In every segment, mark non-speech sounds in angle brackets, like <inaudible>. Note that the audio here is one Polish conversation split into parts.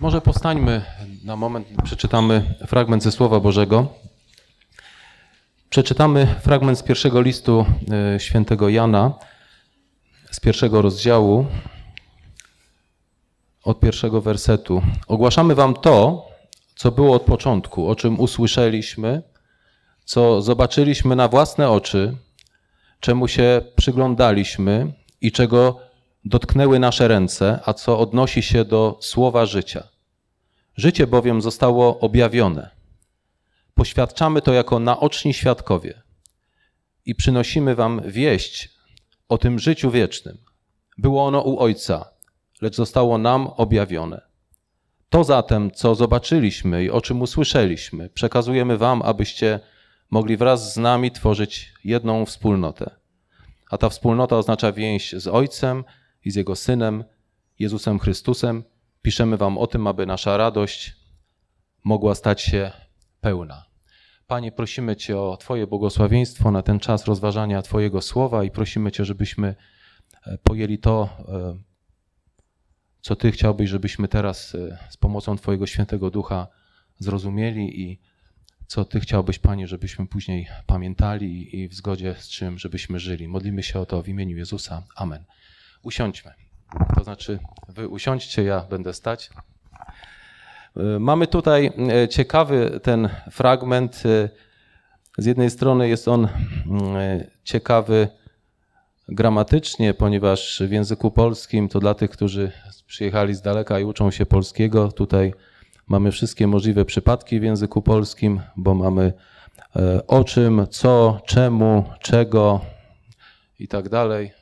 Może powstańmy na moment, przeczytamy fragment ze Słowa Bożego. Przeczytamy fragment z pierwszego listu e, świętego Jana, z pierwszego rozdziału, od pierwszego wersetu. Ogłaszamy wam to, co było od początku, o czym usłyszeliśmy, co zobaczyliśmy na własne oczy, czemu się przyglądaliśmy i czego dotknęły nasze ręce, a co odnosi się do słowa życia. Życie bowiem zostało objawione. Poświadczamy to jako naoczni świadkowie i przynosimy wam wieść o tym życiu wiecznym. Było ono u Ojca, lecz zostało nam objawione. To zatem, co zobaczyliśmy i o czym usłyszeliśmy, przekazujemy wam, abyście mogli wraz z nami tworzyć jedną wspólnotę. A ta wspólnota oznacza więź z Ojcem i z Jego Synem, Jezusem Chrystusem. Piszemy Wam o tym, aby nasza radość mogła stać się pełna. Panie, prosimy Cię o Twoje błogosławieństwo na ten czas rozważania Twojego słowa i prosimy Cię, żebyśmy e, pojęli to, e, co Ty chciałbyś, żebyśmy teraz e, z pomocą Twojego świętego ducha zrozumieli i co Ty chciałbyś, Panie, żebyśmy później pamiętali i w zgodzie z czym, żebyśmy żyli. Modlimy się o to w imieniu Jezusa. Amen. Usiądźmy. To znaczy, wy usiądźcie, ja będę stać. E, mamy tutaj e, ciekawy ten fragment. E, z jednej strony jest on mm, ciekawy gramatycznie, ponieważ w języku polskim to dla tych, którzy przyjechali z daleka i uczą się polskiego, tutaj mamy wszystkie możliwe przypadki w języku polskim, bo mamy o czym, co, czemu, czego i tak dalej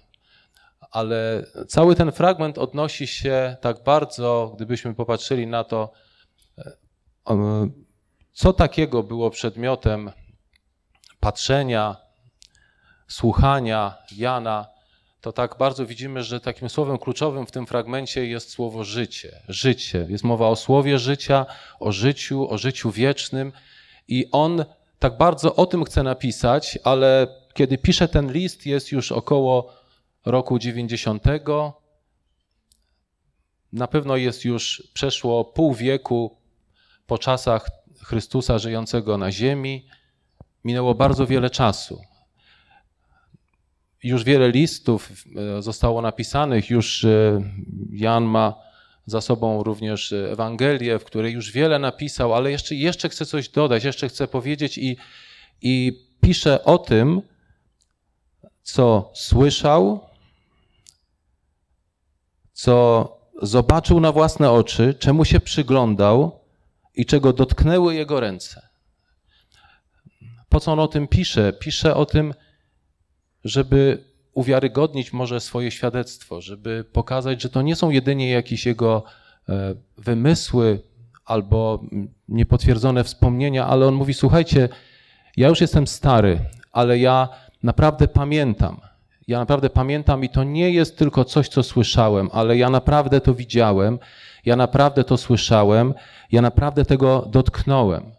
ale cały ten fragment odnosi się tak bardzo, gdybyśmy popatrzyli na to, e, co takiego było przedmiotem patrzenia, słuchania Jana, to tak bardzo widzimy, że takim słowem kluczowym w tym fragmencie jest słowo życie. Życie. Jest mowa o słowie życia, o życiu, o życiu wiecznym i on tak bardzo o tym chce napisać, ale kiedy pisze ten list, jest już około roku 90. Na pewno jest już przeszło pół wieku po czasach Chrystusa żyjącego na ziemi. Minęło bardzo wiele czasu. Już wiele listów e, zostało napisanych, już e, Jan ma za sobą również Ewangelię, w której już wiele napisał, ale jeszcze, jeszcze chce coś dodać, jeszcze chce powiedzieć i, i pisze o tym, co słyszał, co zobaczył na własne oczy, czemu się przyglądał i czego dotknęły jego ręce. Po co on o tym pisze? Pisze o tym, żeby uwiarygodnić może swoje świadectwo, żeby pokazać, że to nie są jedynie jakieś jego e, wymysły albo niepotwierdzone wspomnienia, ale on mówi: Słuchajcie, ja już jestem stary, ale ja naprawdę pamiętam. Ja naprawdę pamiętam i to nie jest tylko coś, co słyszałem, ale ja naprawdę to widziałem, ja naprawdę to słyszałem, ja naprawdę tego dotknąłem.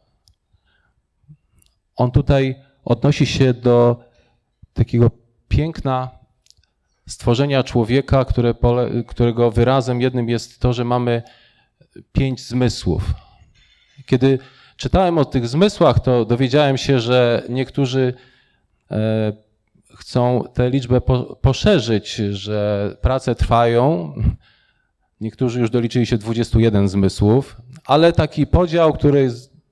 On tutaj odnosi się do takiego piękna stworzenia człowieka, które którego wyrazem jednym jest to, że mamy pięć zmysłów. Kiedy czytałem o tych zmysłach, to dowiedziałem się, że niektórzy e, chcą tę liczbę po, poszerzyć, że prace trwają. Niektórzy już doliczyli się 21 zmysłów, ale taki podział, który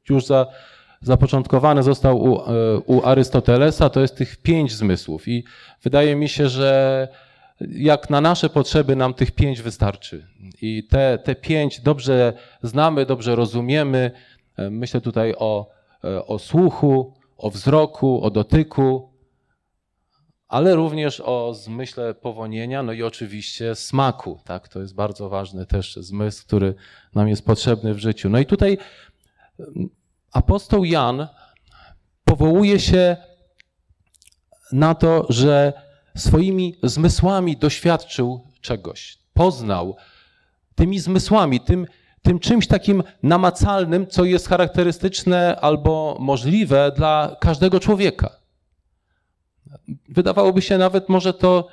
już za, zapoczątkowany został u, e, u Arystotelesa, to jest tych pięć zmysłów. I wydaje mi się, że jak na nasze potrzeby nam tych pięć wystarczy. I te, te pięć dobrze znamy, dobrze rozumiemy. E, myślę tutaj o, e, o słuchu, o wzroku, o dotyku, ale również o zmyśle powonienia, no i oczywiście smaku. Tak? To jest bardzo ważny też zmysł, który nam jest potrzebny w życiu. No i tutaj mm, apostoł Jan powołuje się na to, że swoimi zmysłami doświadczył czegoś, poznał tymi zmysłami, tym, tym czymś takim namacalnym, co jest charakterystyczne albo możliwe dla każdego człowieka. Wydawałoby się nawet może to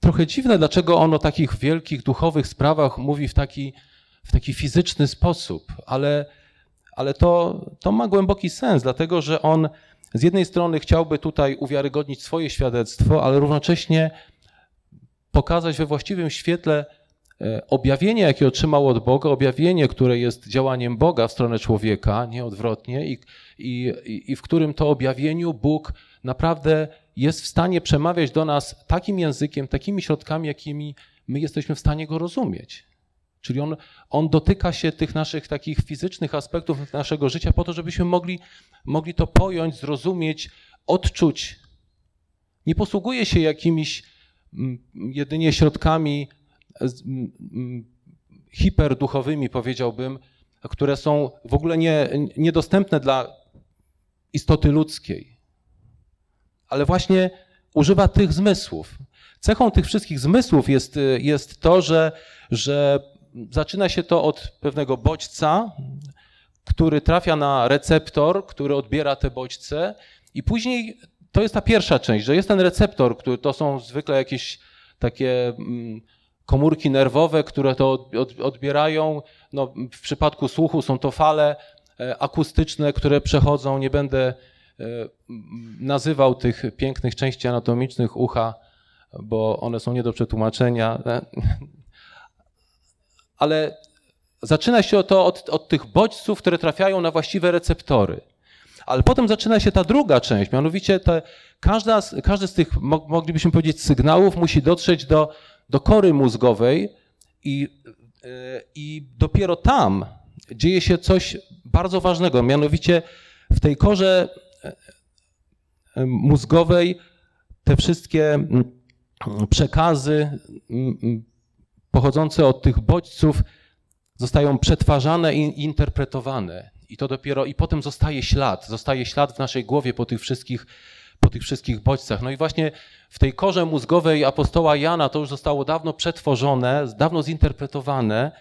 trochę dziwne, dlaczego on o takich wielkich duchowych sprawach mówi w taki, w taki fizyczny sposób, ale, ale to, to ma głęboki sens, dlatego że on z jednej strony chciałby tutaj uwiarygodnić swoje świadectwo, ale równocześnie pokazać we właściwym świetle e, objawienie, jakie otrzymał od Boga, objawienie, które jest działaniem Boga w stronę człowieka, nie odwrotnie, i, i, i w którym to objawieniu Bóg naprawdę jest w stanie przemawiać do nas takim językiem, takimi środkami, jakimi my jesteśmy w stanie go rozumieć. Czyli on, on dotyka się tych naszych takich fizycznych aspektów naszego życia po to, żebyśmy mogli, mogli to pojąć, zrozumieć, odczuć. Nie posługuje się jakimiś mm, jedynie środkami mm, mm, hiperduchowymi, powiedziałbym, które są w ogóle nie, niedostępne dla istoty ludzkiej. Ale właśnie używa tych zmysłów. Cechą tych wszystkich zmysłów jest, jest to, że, że zaczyna się to od pewnego bodźca, który trafia na receptor, który odbiera te bodźce, i później to jest ta pierwsza część, że jest ten receptor, który to są zwykle jakieś takie mm, komórki nerwowe, które to odbierają. No, w przypadku słuchu są to fale e, akustyczne, które przechodzą. Nie będę nazywał tych pięknych części anatomicznych ucha, bo one są nie do przetłumaczenia <laughs> ale zaczyna się to od, od tych bodźców, które trafiają na właściwe receptory. Ale potem zaczyna się ta druga część, mianowicie te, każda, każdy z tych, moglibyśmy powiedzieć, sygnałów musi dotrzeć do, do kory mózgowej i, e, i dopiero tam dzieje się coś bardzo ważnego, mianowicie w tej korze e, e, mózgowej te wszystkie mm, przekazy mm, pochodzące od tych bodźców zostają przetwarzane i interpretowane. I to dopiero, i potem zostaje ślad, zostaje ślad w naszej głowie po tych wszystkich, po tych wszystkich bodźcach. No i właśnie w tej korze mózgowej apostoła Jana to już zostało dawno przetworzone, dawno zinterpretowane.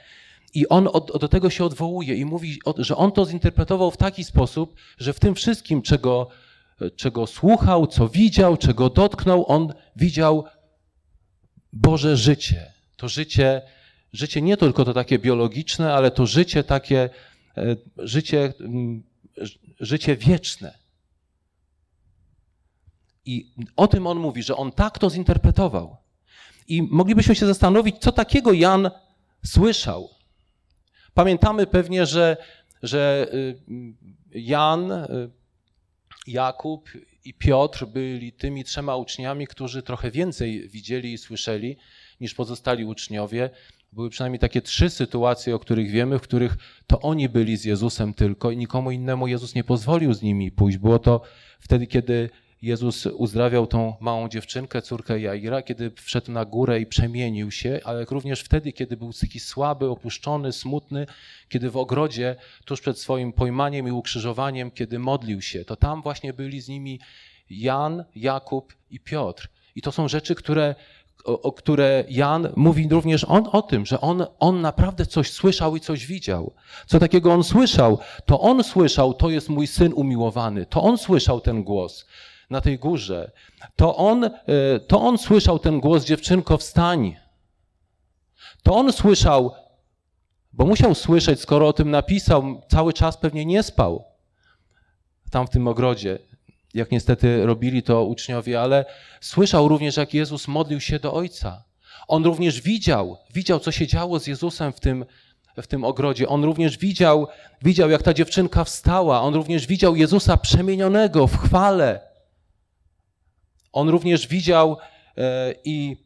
I on od, do tego się odwołuje i mówi, że on to zinterpretował w taki sposób, że w tym wszystkim, czego, czego słuchał, co widział, czego dotknął, on widział Boże życie to życie, życie nie tylko to takie biologiczne, ale to życie takie, e, życie, mm, życie wieczne. I o tym on mówi, że on tak to zinterpretował. I moglibyśmy się zastanowić, co takiego Jan słyszał. Pamiętamy pewnie, że, że y, Jan, y, Jakub i Piotr byli tymi trzema uczniami, którzy trochę więcej widzieli i słyszeli niż pozostali uczniowie. Były przynajmniej takie trzy sytuacje, o których wiemy, w których to oni byli z Jezusem tylko i nikomu innemu Jezus nie pozwolił z nimi pójść. Było to wtedy, kiedy Jezus uzdrawiał tą małą dziewczynkę, córkę Jaira, kiedy wszedł na górę i przemienił się, ale również wtedy, kiedy był taki słaby, opuszczony, smutny, kiedy w ogrodzie, tuż przed swoim pojmaniem i ukrzyżowaniem, kiedy modlił się, to tam właśnie byli z nimi Jan, Jakub i Piotr. I to są rzeczy, które, o, o które Jan mówi również on o tym, że on, on naprawdę coś słyszał i coś widział. Co takiego on słyszał? To on słyszał, to jest mój syn umiłowany. To on słyszał ten głos na tej górze. To on, e, to on słyszał ten głos, dziewczynko, wstań. To on słyszał, bo musiał słyszeć, skoro o tym napisał, cały czas pewnie nie spał tam w tym ogrodzie jak niestety robili to uczniowie, ale słyszał również, jak Jezus modlił się do Ojca. On również widział, widział, co się działo z Jezusem w tym, w tym ogrodzie. On również widział, widział, jak ta dziewczynka wstała. On również widział Jezusa przemienionego w chwale. On również widział e, i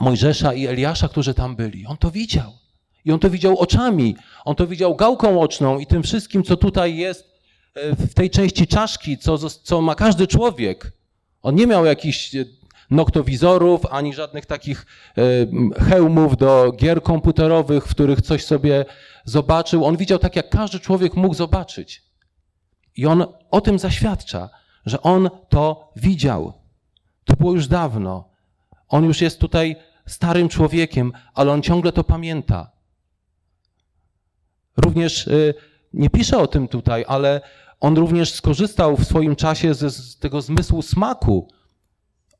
Mojżesza i Eliasza, którzy tam byli. On to widział. I on to widział oczami. On to widział gałką oczną i tym wszystkim, co tutaj jest w tej części czaszki, co, co ma każdy człowiek. On nie miał jakichś e, noktowizorów, ani żadnych takich e, hełmów do gier komputerowych, w których coś sobie zobaczył. On widział tak, jak każdy człowiek mógł zobaczyć. I on o tym zaświadcza, że on to widział. To było już dawno. On już jest tutaj starym człowiekiem, ale on ciągle to pamięta. Również e, nie pisze o tym tutaj, ale on również skorzystał w swoim czasie ze, z tego zmysłu smaku.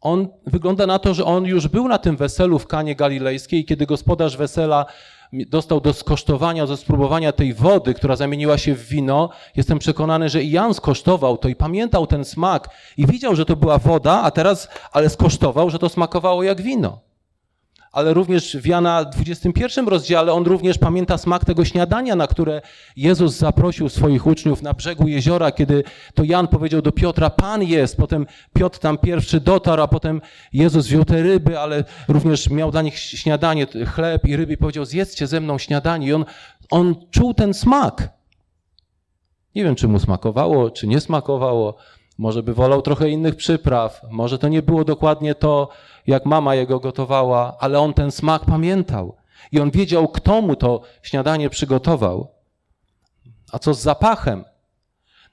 on wygląda na to, że on już był na tym weselu w Kanie Galilejskiej kiedy gospodarz wesela dostał do skosztowania, do spróbowania tej wody, która zamieniła się w wino, jestem przekonany, że i Jan skosztował to i pamiętał ten smak i widział, że to była woda, a teraz, ale skosztował, że to smakowało jak wino ale również w Jana 21 rozdziale on również pamięta smak tego śniadania, na które Jezus zaprosił swoich uczniów na brzegu jeziora, kiedy to Jan powiedział do Piotra, Pan jest. Potem Piotr tam pierwszy dotarł, a potem Jezus wziął te ryby, ale również miał dla nich śniadanie, chleb i ryby i powiedział, zjedzcie ze mną śniadanie. I on, on czuł ten smak. Nie wiem, czy mu smakowało, czy nie smakowało. Może by wolał trochę innych przypraw, może to nie było dokładnie to, jak mama jego gotowała, ale on ten smak pamiętał. I on wiedział, kto mu to śniadanie przygotował. A co z zapachem?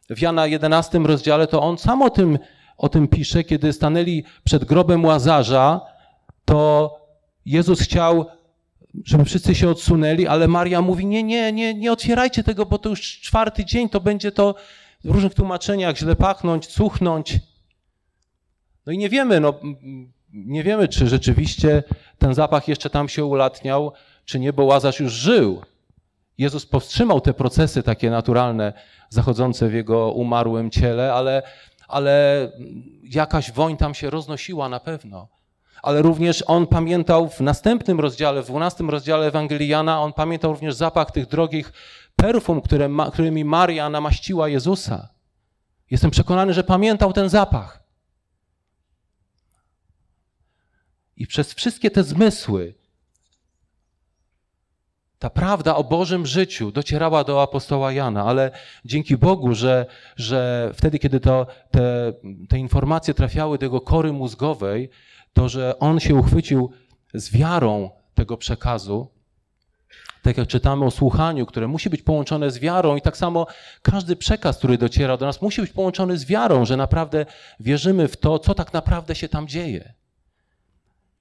W Jana 11 rozdziale to on sam o tym, o tym pisze, kiedy stanęli przed grobem Łazarza, to Jezus chciał, żeby wszyscy się odsunęli, ale Maria mówi, nie, nie, nie, nie otwierajcie tego, bo to już czwarty dzień, to będzie to w różnych tłumaczeniach źle pachnąć, cuchnąć. No i nie wiemy, no, nie wiemy, czy rzeczywiście ten zapach jeszcze tam się ulatniał, czy nie, bo Łazarz już żył. Jezus powstrzymał te procesy takie naturalne zachodzące w jego umarłym ciele, ale, ale jakaś woń tam się roznosiła na pewno. Ale również on pamiętał w następnym rozdziale, w dwunastym rozdziale Ewangelii Jana, on pamiętał również zapach tych drogich perfum, które, którymi Maria namaściła Jezusa. Jestem przekonany, że pamiętał ten zapach. I przez wszystkie te zmysły ta prawda o Bożym życiu docierała do apostoła Jana, ale dzięki Bogu, że, że wtedy, kiedy to, te, te informacje trafiały do jego kory mózgowej, to że on się uchwycił z wiarą tego przekazu, tak jak czytamy o słuchaniu, które musi być połączone z wiarą, i tak samo każdy przekaz, który dociera do nas, musi być połączony z wiarą, że naprawdę wierzymy w to, co tak naprawdę się tam dzieje.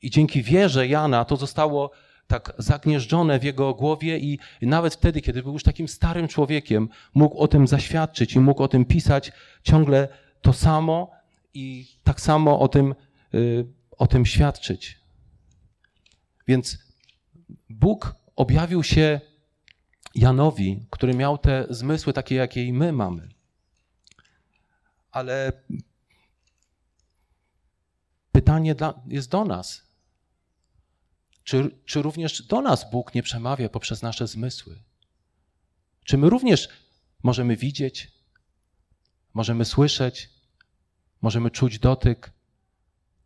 I dzięki wierze Jana to zostało tak zagnieżdżone w jego głowie i nawet wtedy, kiedy był już takim starym człowiekiem, mógł o tym zaświadczyć i mógł o tym pisać ciągle to samo i tak samo o tym, y, o tym świadczyć. Więc Bóg objawił się Janowi, który miał te zmysły takie, jakie i my mamy. Ale pytanie jest do nas. Czy, czy również do nas Bóg nie przemawia poprzez nasze zmysły? Czy my również możemy widzieć, możemy słyszeć, możemy czuć dotyk,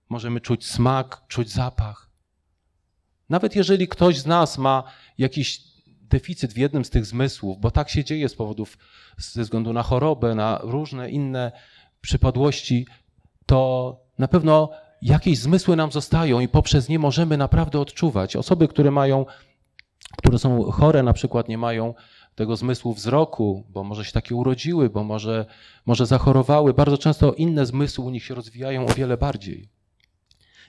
możemy czuć smak, czuć zapach? Nawet jeżeli ktoś z nas ma jakiś deficyt w jednym z tych zmysłów, bo tak się dzieje z powodów, ze względu na chorobę, na różne inne przypadłości, to na pewno jakieś zmysły nam zostają i poprzez nie możemy naprawdę odczuwać. Osoby, które mają, które są chore, na przykład nie mają tego zmysłu wzroku, bo może się takie urodziły, bo może, może zachorowały. Bardzo często inne zmysły u nich się rozwijają o wiele bardziej.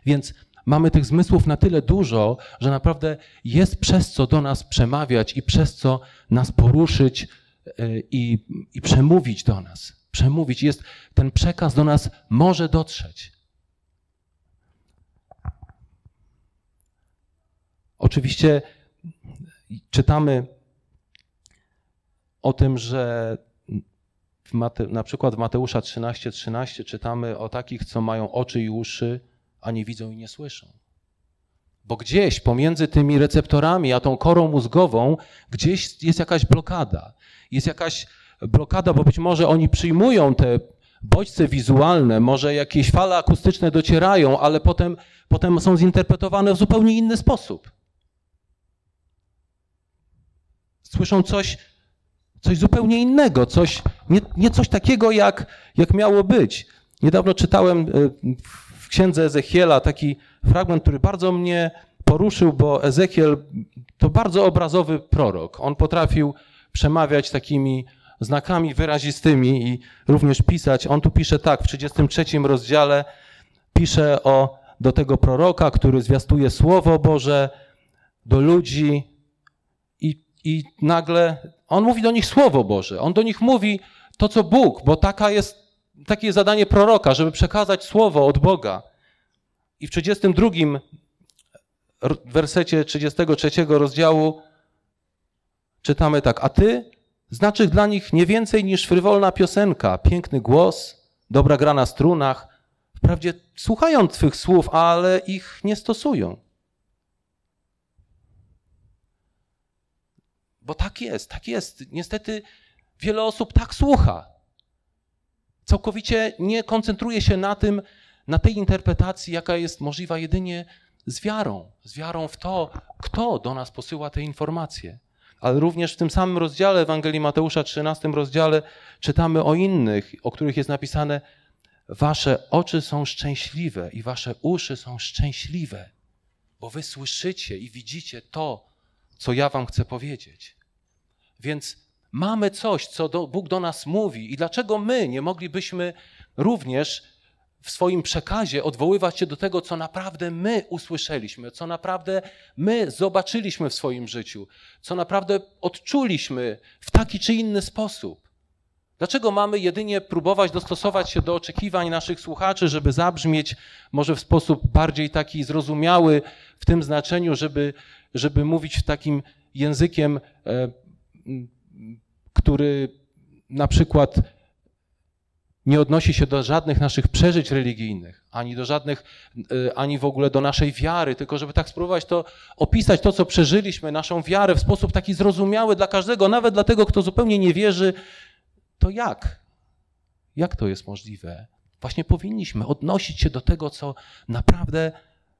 Więc mamy tych zmysłów na tyle dużo, że naprawdę jest przez co do nas przemawiać i przez co nas poruszyć e, i, i przemówić do nas. Przemówić. Jest, ten przekaz do nas może dotrzeć. Oczywiście czytamy o tym, że Mate, na przykład w Mateusza 13:13 13 czytamy o takich, co mają oczy i uszy, a nie widzą i nie słyszą. Bo gdzieś pomiędzy tymi receptorami a tą korą mózgową, gdzieś jest jakaś blokada. Jest jakaś blokada, bo być może oni przyjmują te bodźce wizualne, może jakieś fale akustyczne docierają, ale potem, potem są zinterpretowane w zupełnie inny sposób. Słyszą coś, coś zupełnie innego, coś, nie, nie coś takiego, jak, jak miało być. Niedawno czytałem e, księdze Ezechiela taki fragment, który bardzo mnie poruszył, bo Ezechiel to bardzo obrazowy prorok. On potrafił przemawiać takimi znakami wyrazistymi i również pisać. On tu pisze tak, w 33 rozdziale pisze o, do tego proroka, który zwiastuje Słowo Boże do ludzi, i nagle on mówi do nich Słowo Boże. On do nich mówi to, co Bóg, bo taka jest, takie zadanie proroka, żeby przekazać Słowo od Boga. I w 32 wersecie 33 rozdziału czytamy tak, a ty znaczy dla nich nie więcej niż frywolna piosenka, piękny głos, dobra gra na strunach. Wprawdzie słuchają Twych słów, ale ich nie stosują. Bo tak jest, tak jest. Niestety wiele osób tak słucha. Całkowicie nie koncentruje się na tym, na tej interpretacji, jaka jest możliwa jedynie z wiarą. Z wiarą w to, kto do nas posyła te informacje. Ale również w tym samym rozdziale Ewangelii Mateusza, 13 rozdziale, czytamy o innych, o których jest napisane: Wasze oczy są szczęśliwe i wasze uszy są szczęśliwe, bo wy słyszycie i widzicie to, co ja wam chcę powiedzieć. Więc mamy coś, co do, Bóg do nas mówi, i dlaczego my nie moglibyśmy również w swoim przekazie odwoływać się do tego, co naprawdę my usłyszeliśmy, co naprawdę my zobaczyliśmy w swoim życiu, co naprawdę odczuliśmy w taki czy inny sposób. Dlaczego mamy jedynie próbować dostosować się do oczekiwań naszych słuchaczy, żeby zabrzmieć może w sposób bardziej taki zrozumiały, w tym znaczeniu, żeby, żeby mówić takim językiem, e, który na przykład nie odnosi się do żadnych naszych przeżyć religijnych, ani do żadnych, e, ani w ogóle do naszej wiary, tylko żeby tak spróbować to opisać, to co przeżyliśmy, naszą wiarę w sposób taki zrozumiały dla każdego, nawet dla tego, kto zupełnie nie wierzy, to jak? Jak to jest możliwe? Właśnie powinniśmy odnosić się do tego, co naprawdę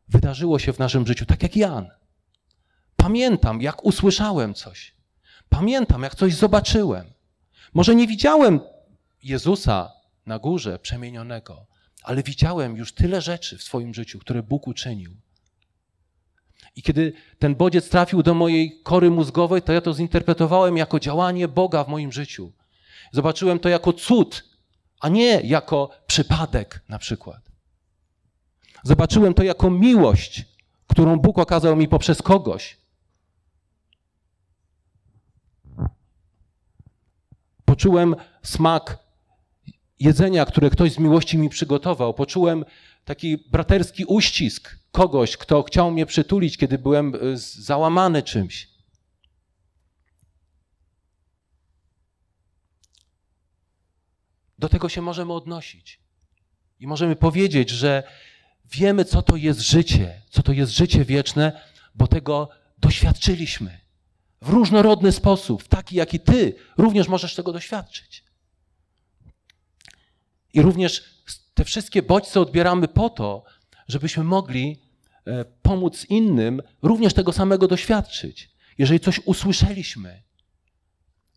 wydarzyło się w naszym życiu, tak jak Jan. Pamiętam, jak usłyszałem coś. Pamiętam, jak coś zobaczyłem. Może nie widziałem Jezusa na górze przemienionego, ale widziałem już tyle rzeczy w swoim życiu, które Bóg uczynił. I kiedy ten bodziec trafił do mojej kory mózgowej, to ja to zinterpretowałem jako działanie Boga w moim życiu. Zobaczyłem to jako cud, a nie jako przypadek na przykład. Zobaczyłem to jako miłość, którą Bóg okazał mi poprzez kogoś. Poczułem smak jedzenia, które ktoś z miłości mi przygotował. Poczułem taki braterski uścisk kogoś, kto chciał mnie przytulić, kiedy byłem y, załamany czymś. Do tego się możemy odnosić. I możemy powiedzieć, że wiemy, co to jest życie, co to jest życie wieczne, bo tego doświadczyliśmy. W różnorodny sposób, w taki, jaki ty również możesz tego doświadczyć. I również te wszystkie bodźce odbieramy po to, żebyśmy mogli e, pomóc innym również tego samego doświadczyć. Jeżeli coś usłyszeliśmy,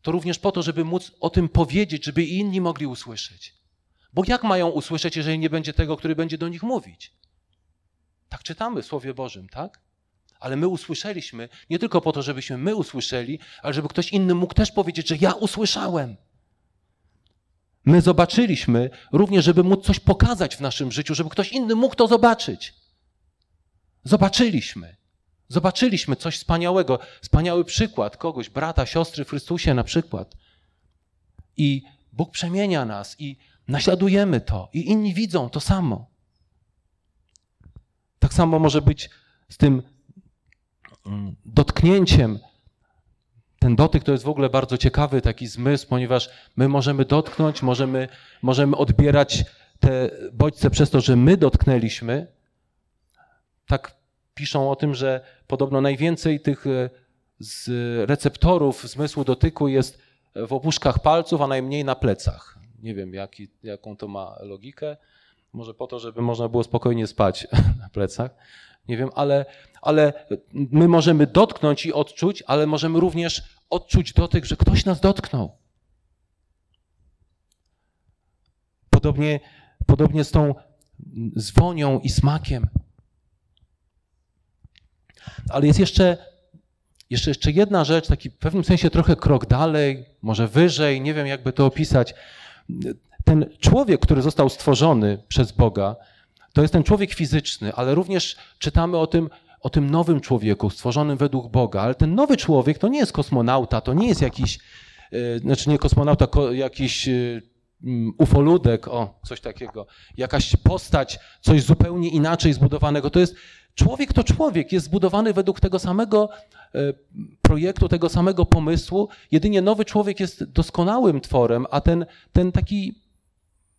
to również po to, żeby móc o tym powiedzieć, żeby i inni mogli usłyszeć. Bo jak mają usłyszeć, jeżeli nie będzie tego, który będzie do nich mówić? Tak czytamy w Słowie Bożym, tak? Ale my usłyszeliśmy nie tylko po to, żebyśmy my usłyszeli, ale żeby ktoś inny mógł też powiedzieć, że ja usłyszałem. My zobaczyliśmy również, żeby móc coś pokazać w naszym życiu, żeby ktoś inny mógł to zobaczyć. Zobaczyliśmy. Zobaczyliśmy coś wspaniałego, wspaniały przykład kogoś, brata, siostry w Chrystusie na przykład. I Bóg przemienia nas i naśladujemy to, i inni widzą to samo. Tak samo może być z tym dotknięciem. Ten dotyk to jest w ogóle bardzo ciekawy taki zmysł, ponieważ my możemy dotknąć, możemy, możemy odbierać te bodźce przez to, że my dotknęliśmy. Tak piszą o tym, że podobno najwięcej tych e, z receptorów zmysłu dotyku jest w opuszkach palców, a najmniej na plecach. Nie wiem, jaki, jaką to ma logikę. Może po to, żeby można było spokojnie spać <laughs> na plecach. Nie wiem, ale, ale my możemy dotknąć i odczuć, ale możemy również odczuć dotyk, że ktoś nas dotknął. Podobnie, podobnie z tą zwonią i smakiem. Ale jest jeszcze, jeszcze, jeszcze jedna rzecz, taki w pewnym sensie trochę krok dalej, może wyżej, nie wiem jakby to opisać. Ten człowiek, który został stworzony przez Boga, to jest ten człowiek fizyczny, ale również czytamy o tym, o tym nowym człowieku, stworzonym według Boga. Ale ten nowy człowiek to nie jest kosmonauta, to nie jest jakiś, yy, znaczy nie kosmonauta, ko, jakiś yy, mm, ufoludek, o, coś takiego, jakaś postać, coś zupełnie inaczej zbudowanego. To jest, człowiek to człowiek, jest zbudowany według tego samego e, projektu, tego samego pomysłu, jedynie nowy człowiek jest doskonałym tworem, a ten, ten taki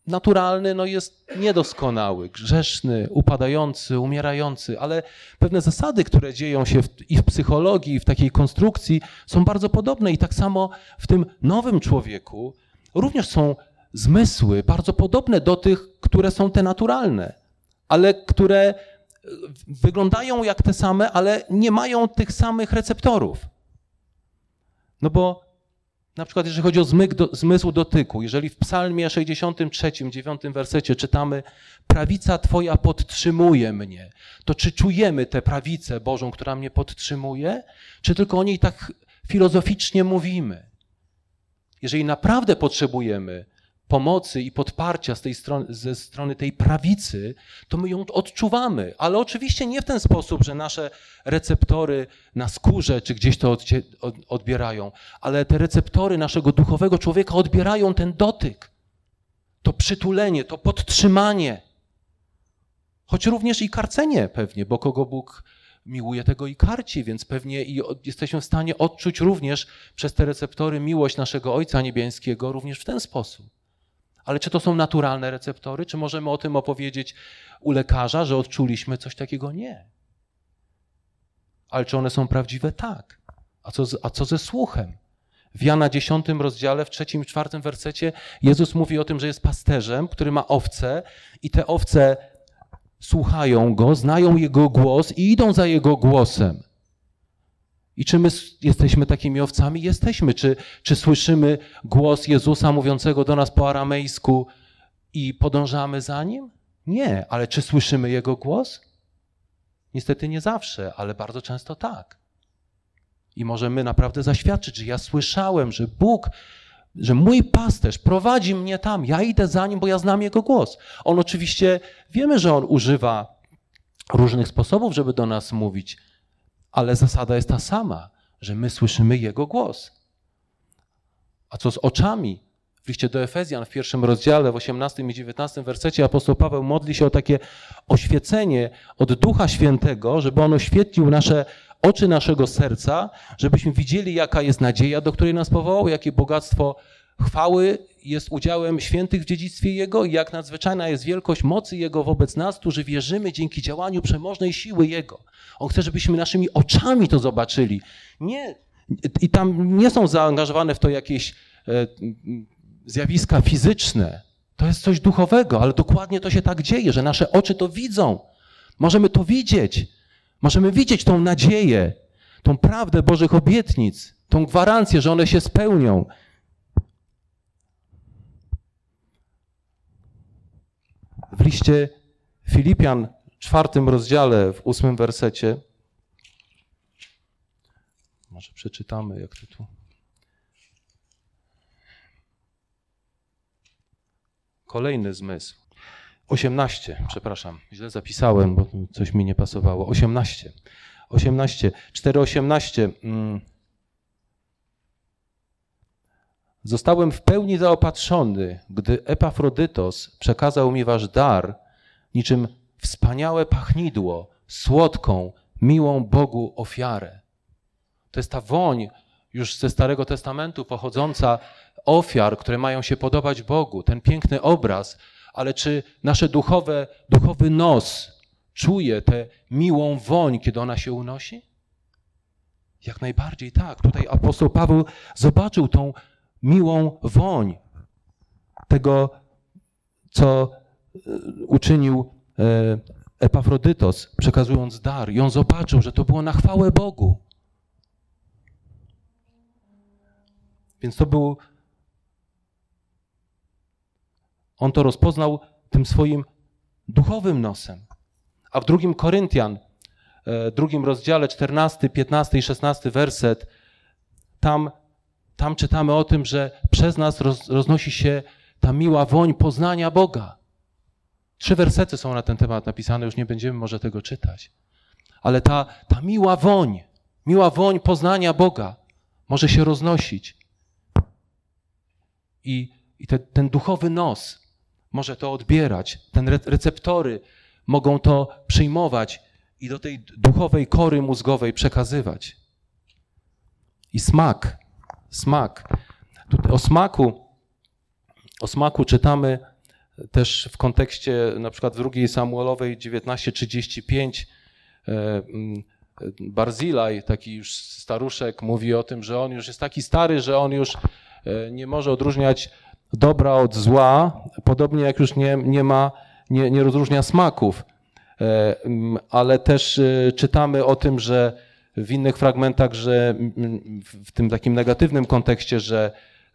naturalny no jest niedoskonały, grzeszny, upadający, umierający, ale pewne zasady, które dzieją się w, i w psychologii, i w takiej konstrukcji są bardzo podobne i tak samo w tym nowym człowieku również są zmysły bardzo podobne do tych, które są te naturalne, ale które e, wyglądają jak te same, ale nie mają tych samych receptorów. No bo na przykład, jeżeli chodzi o do, zmysł dotyku, jeżeli w Psalmie 63, 9 wersecie czytamy: Prawica Twoja podtrzymuje mnie, to czy czujemy tę prawicę Bożą, która mnie podtrzymuje, czy tylko o niej tak filozoficznie mówimy? Jeżeli naprawdę potrzebujemy pomocy i podparcia z tej strony, ze strony tej prawicy, to my ją odczuwamy. Ale oczywiście nie w ten sposób, że nasze receptory na skórze czy gdzieś to odbierają, ale te receptory naszego duchowego człowieka odbierają ten dotyk, to przytulenie, to podtrzymanie. Choć również i karcenie pewnie, bo kogo Bóg miłuje, tego i karci, więc pewnie i jesteśmy w stanie odczuć również przez te receptory miłość naszego Ojca Niebieskiego również w ten sposób. Ale czy to są naturalne receptory? Czy możemy o tym opowiedzieć u lekarza, że odczuliśmy coś takiego? Nie. Ale czy one są prawdziwe? Tak. A co, a co ze słuchem? W Jana 10 rozdziale, w trzecim i czwartym wersecie Jezus mówi o tym, że jest pasterzem, który ma owce i te owce słuchają Go, znają Jego głos i idą za Jego głosem. I czy my jesteśmy takimi owcami? Jesteśmy. Czy, czy słyszymy głos Jezusa mówiącego do nas po aramejsku i podążamy za nim? Nie, ale czy słyszymy Jego głos? Niestety nie zawsze, ale bardzo często tak. I możemy naprawdę zaświadczyć, że ja słyszałem, że Bóg, że mój pasterz prowadzi mnie tam, ja idę za nim, bo ja znam Jego głos. On oczywiście, wiemy, że On używa różnych sposobów, żeby do nas mówić, ale zasada jest ta sama, że my słyszymy Jego głos. A co z oczami? W liście do Efezjan w pierwszym rozdziale, w 18 i 19 wersecie apostoł Paweł modli się o takie oświecenie od Ducha Świętego, żeby on oświetlił nasze oczy naszego serca, żebyśmy widzieli, jaka jest nadzieja, do której nas powołał, jakie bogactwo chwały jest udziałem świętych w dziedzictwie Jego i jak nadzwyczajna jest wielkość mocy Jego wobec nas, którzy wierzymy dzięki działaniu przemożnej siły Jego. On chce, żebyśmy naszymi oczami to zobaczyli. Nie, I tam nie są zaangażowane w to jakieś e, zjawiska fizyczne. To jest coś duchowego, ale dokładnie to się tak dzieje, że nasze oczy to widzą. Możemy to widzieć. Możemy widzieć tą nadzieję, tą prawdę Bożych obietnic, tą gwarancję, że one się spełnią. W liście Filipian, czwartym rozdziale, w ósmym wersecie, może przeczytamy, jak to tu. Kolejny zmysł. 18, przepraszam, źle zapisałem, bo coś mi nie pasowało. 18. 18, 418. Mm. Zostałem w pełni zaopatrzony, gdy Epafrodytos przekazał mi wasz dar, niczym wspaniałe pachnidło, słodką, miłą Bogu ofiarę. To jest ta woń już ze Starego Testamentu pochodząca ofiar, które mają się podobać Bogu, ten piękny obraz, ale czy nasze duchowe, duchowy nos czuje tę miłą woń, kiedy ona się unosi? Jak najbardziej tak. Tutaj apostoł Paweł zobaczył tą miłą woń tego, co e, uczynił e, Epafrodytos, przekazując dar. I on zobaczył, że to było na chwałę Bogu. Więc to był. On to rozpoznał tym swoim duchowym nosem. A w drugim Koryntian, e, drugim rozdziale, 14, 15 i 16 werset, tam tam czytamy o tym, że przez nas roz, roznosi się ta miła woń poznania Boga. Trzy wersety są na ten temat napisane, już nie będziemy może tego czytać. Ale ta, ta miła woń, miła woń poznania Boga może się roznosić. I I te, ten duchowy nos może to odbierać, ten re receptory mogą to przyjmować i do tej duchowej kory mózgowej przekazywać. I smak, smak. O smaku, o smaku czytamy też w kontekście na przykład drugiej Samuelowej 19:35 e, Barzilaj, taki już staruszek, mówi o tym, że on już jest taki stary, że on już e, nie może odróżniać dobra od zła, podobnie jak już nie, nie ma, nie, nie rozróżnia smaków. E, ale też czytamy o tym, że w innych fragmentach, że w tym takim negatywnym kontekście, że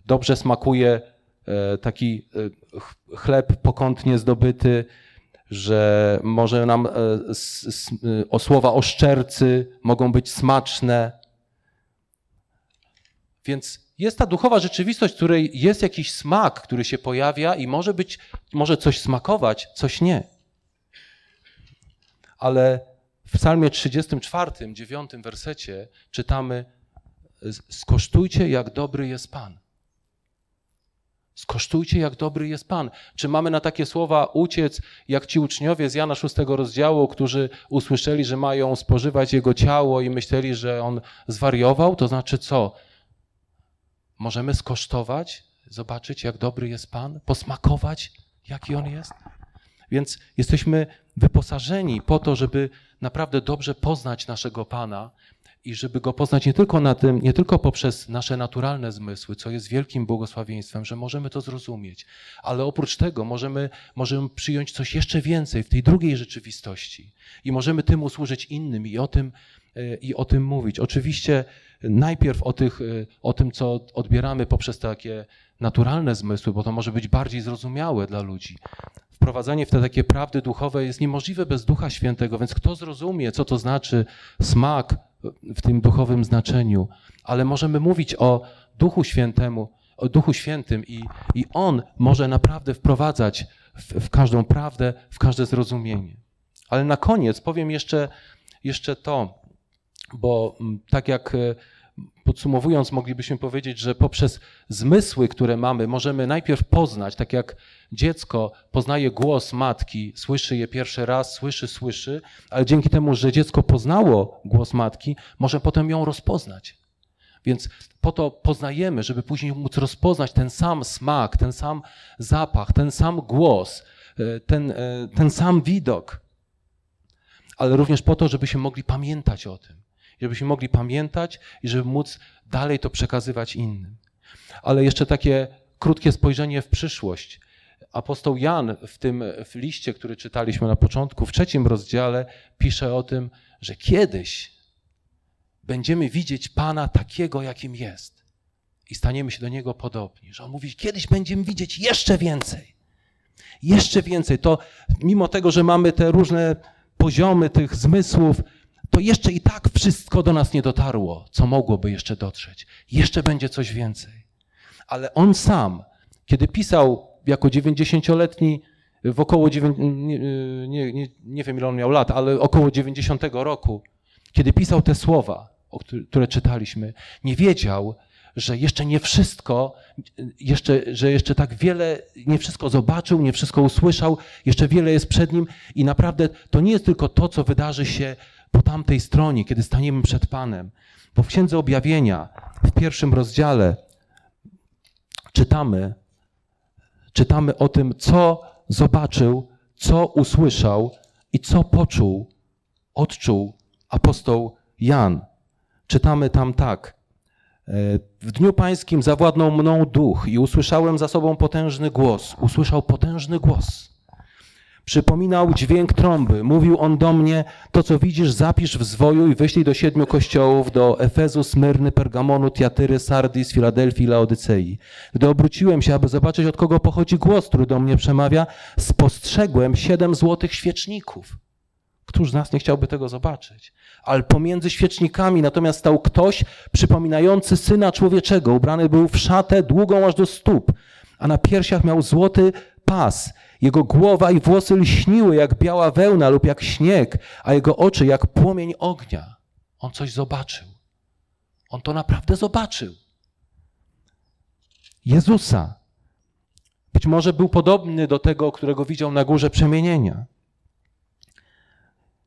dobrze smakuje e, taki e, chleb pokątnie zdobyty, że może nam e, o słowa oszczercy mogą być smaczne. Więc jest ta duchowa rzeczywistość, w której jest jakiś smak, który się pojawia i może być, może coś smakować, coś nie. Ale w psalmie 34, 9 wersecie czytamy skosztujcie jak dobry jest Pan. Skosztujcie, jak dobry jest Pan. Czy mamy na takie słowa uciec, jak ci uczniowie z Jana 6 rozdziału, którzy usłyszeli, że mają spożywać Jego ciało i myśleli, że On zwariował? To znaczy co? Możemy skosztować, zobaczyć, jak dobry jest Pan, posmakować, jaki On jest? Więc jesteśmy wyposażeni po to, żeby naprawdę dobrze poznać naszego Pana i żeby go poznać nie tylko na tym, nie tylko poprzez nasze naturalne zmysły, co jest wielkim błogosławieństwem, że możemy to zrozumieć, ale oprócz tego możemy, możemy przyjąć coś jeszcze więcej w tej drugiej rzeczywistości i możemy tym usłużyć innym i o tym, e, i o tym mówić. Oczywiście najpierw o, tych, e, o tym, co odbieramy poprzez takie naturalne zmysły, bo to może być bardziej zrozumiałe dla ludzi, wprowadzanie w te takie prawdy duchowe jest niemożliwe bez Ducha Świętego, więc kto zrozumie, co to znaczy smak w tym duchowym znaczeniu, ale możemy mówić o Duchu Świętemu, o Duchu Świętym i, i On może naprawdę wprowadzać w, w każdą prawdę, w każde zrozumienie. Ale na koniec powiem jeszcze, jeszcze to, bo mm, tak jak e, Podsumowując, moglibyśmy powiedzieć, że poprzez zmysły, które mamy, możemy najpierw poznać, tak jak dziecko poznaje głos matki, słyszy je pierwszy raz, słyszy, słyszy, ale dzięki temu, że dziecko poznało głos matki, może potem ją rozpoznać. Więc po to poznajemy, żeby później móc rozpoznać ten sam smak, ten sam zapach, ten sam głos, e, ten, e, ten sam widok, ale również po to, żebyśmy mogli pamiętać o tym żebyśmy mogli pamiętać i żeby móc dalej to przekazywać innym. Ale jeszcze takie krótkie spojrzenie w przyszłość. Apostoł Jan w tym w liście, który czytaliśmy na początku, w trzecim rozdziale, pisze o tym, że kiedyś będziemy widzieć Pana takiego, jakim jest. I staniemy się do Niego podobni. Że On mówi, kiedyś będziemy widzieć jeszcze więcej. Jeszcze więcej. To mimo tego, że mamy te różne poziomy tych zmysłów, to jeszcze i tak wszystko do nas nie dotarło, co mogłoby jeszcze dotrzeć. Jeszcze będzie coś więcej. Ale on sam, kiedy pisał jako 90-letni, w około, nie, nie, nie, nie wiem ile on miał lat, ale około 90 roku, kiedy pisał te słowa, które czytaliśmy, nie wiedział, że jeszcze nie wszystko, jeszcze, że jeszcze tak wiele, nie wszystko zobaczył, nie wszystko usłyszał, jeszcze wiele jest przed nim i naprawdę to nie jest tylko to, co wydarzy się po tamtej stronie, kiedy staniemy przed Panem. Bo w Księdze Objawienia, w pierwszym rozdziale, czytamy, czytamy o tym, co zobaczył, co usłyszał i co poczuł, odczuł apostoł Jan. Czytamy tam tak. E, w dniu pańskim zawładnął mną duch i usłyszałem za sobą potężny głos. Usłyszał potężny głos Przypominał dźwięk trąby. Mówił on do mnie, to co widzisz zapisz w zwoju i wyślij do siedmiu kościołów, do Efezu, Smyrny, Pergamonu, Tiatyry, Sardis, Filadelfii, Laodycei. Gdy obróciłem się, aby zobaczyć od kogo pochodzi głos, który do mnie przemawia, spostrzegłem siedem złotych świeczników. Któż z nas nie chciałby tego zobaczyć? Ale pomiędzy świecznikami natomiast stał ktoś przypominający syna człowieczego. Ubrany był w szatę długą aż do stóp, a na piersiach miał złoty pas jego głowa i włosy lśniły jak biała wełna lub jak śnieg, a jego oczy jak płomień ognia. On coś zobaczył. On to naprawdę zobaczył. Jezusa. Być może był podobny do tego, którego widział na górze przemienienia.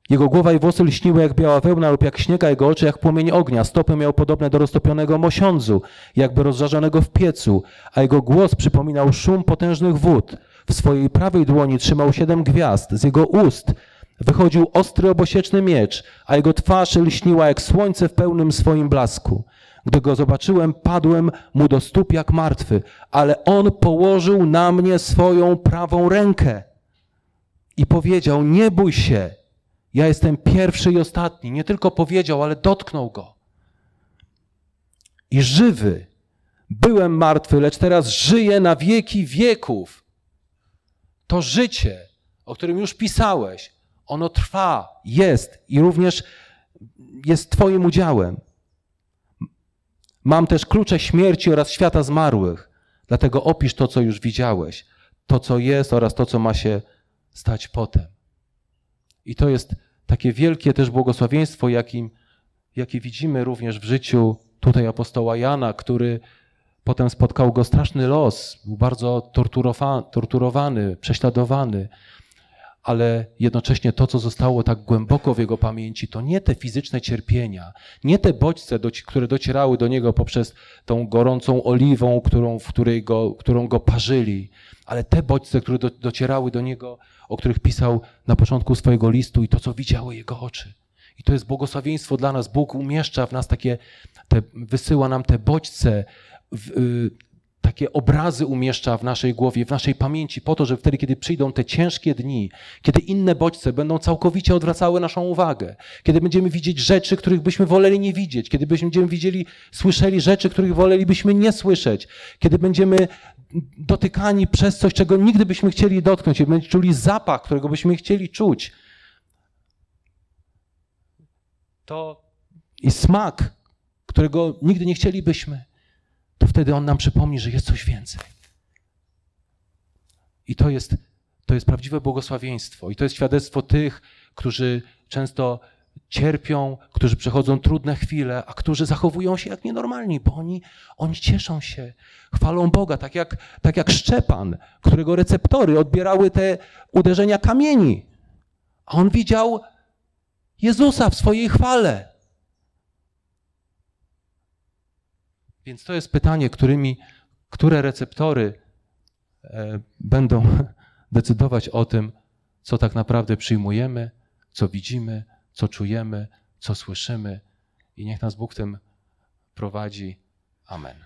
Jego głowa i włosy lśniły jak biała wełna lub jak śnieg, a jego oczy jak płomień ognia. Stopy miał podobne do roztopionego mosiądzu, jakby rozżarzonego w piecu, a jego głos przypominał szum potężnych wód. W swojej prawej dłoni trzymał siedem gwiazd. Z jego ust wychodził ostry obosieczny miecz, a jego twarz lśniła jak słońce w pełnym swoim blasku. Gdy go zobaczyłem, padłem mu do stóp jak martwy, ale on położył na mnie swoją prawą rękę i powiedział: Nie bój się, ja jestem pierwszy i ostatni. Nie tylko powiedział, ale dotknął go. I żywy. Byłem martwy, lecz teraz żyję na wieki wieków. To życie, o którym już pisałeś, ono trwa, jest i również jest Twoim udziałem. Mam też klucze śmierci oraz świata zmarłych. Dlatego opisz to, co już widziałeś, to, co jest oraz to, co ma się stać potem. I to jest takie wielkie też błogosławieństwo, jakim, jakie widzimy również w życiu tutaj apostoła Jana, który potem spotkał go straszny los, był bardzo torturowany, prześladowany, ale jednocześnie to, co zostało tak głęboko w jego pamięci, to nie te fizyczne cierpienia, nie te bodźce, które docierały do niego poprzez tą gorącą oliwą, którą, w której go, którą go parzyli, ale te bodźce, które do, docierały do niego, o których pisał na początku swojego listu i to, co widziały jego oczy. I to jest błogosławieństwo dla nas. Bóg umieszcza w nas takie, te, wysyła nam te bodźce, takie obrazy umieszcza w naszej głowie, w naszej pamięci, po to, że wtedy, kiedy przyjdą te ciężkie dni, kiedy inne bodźce będą całkowicie odwracały naszą uwagę, kiedy będziemy widzieć rzeczy, których byśmy woleli nie widzieć, kiedy będziemy widzieli, słyszeli rzeczy, których wolelibyśmy nie słyszeć, kiedy będziemy dotykani przez coś, czego nigdy byśmy chcieli dotknąć, kiedy będziemy czuli zapach, którego byśmy chcieli czuć, to i smak, którego nigdy nie chcielibyśmy to wtedy On nam przypomni, że jest coś więcej. I to jest, to jest prawdziwe błogosławieństwo. I to jest świadectwo tych, którzy często cierpią, którzy przechodzą trudne chwile, a którzy zachowują się jak nienormalni, bo oni, oni cieszą się, chwalą Boga, tak jak, tak jak Szczepan, którego receptory odbierały te uderzenia kamieni. A on widział Jezusa w swojej chwale. Więc to jest pytanie, którymi, które receptory e, będą <laughs> decydować o tym, co tak naprawdę przyjmujemy, co widzimy, co czujemy, co słyszymy. I niech nas Bóg tym prowadzi. Amen.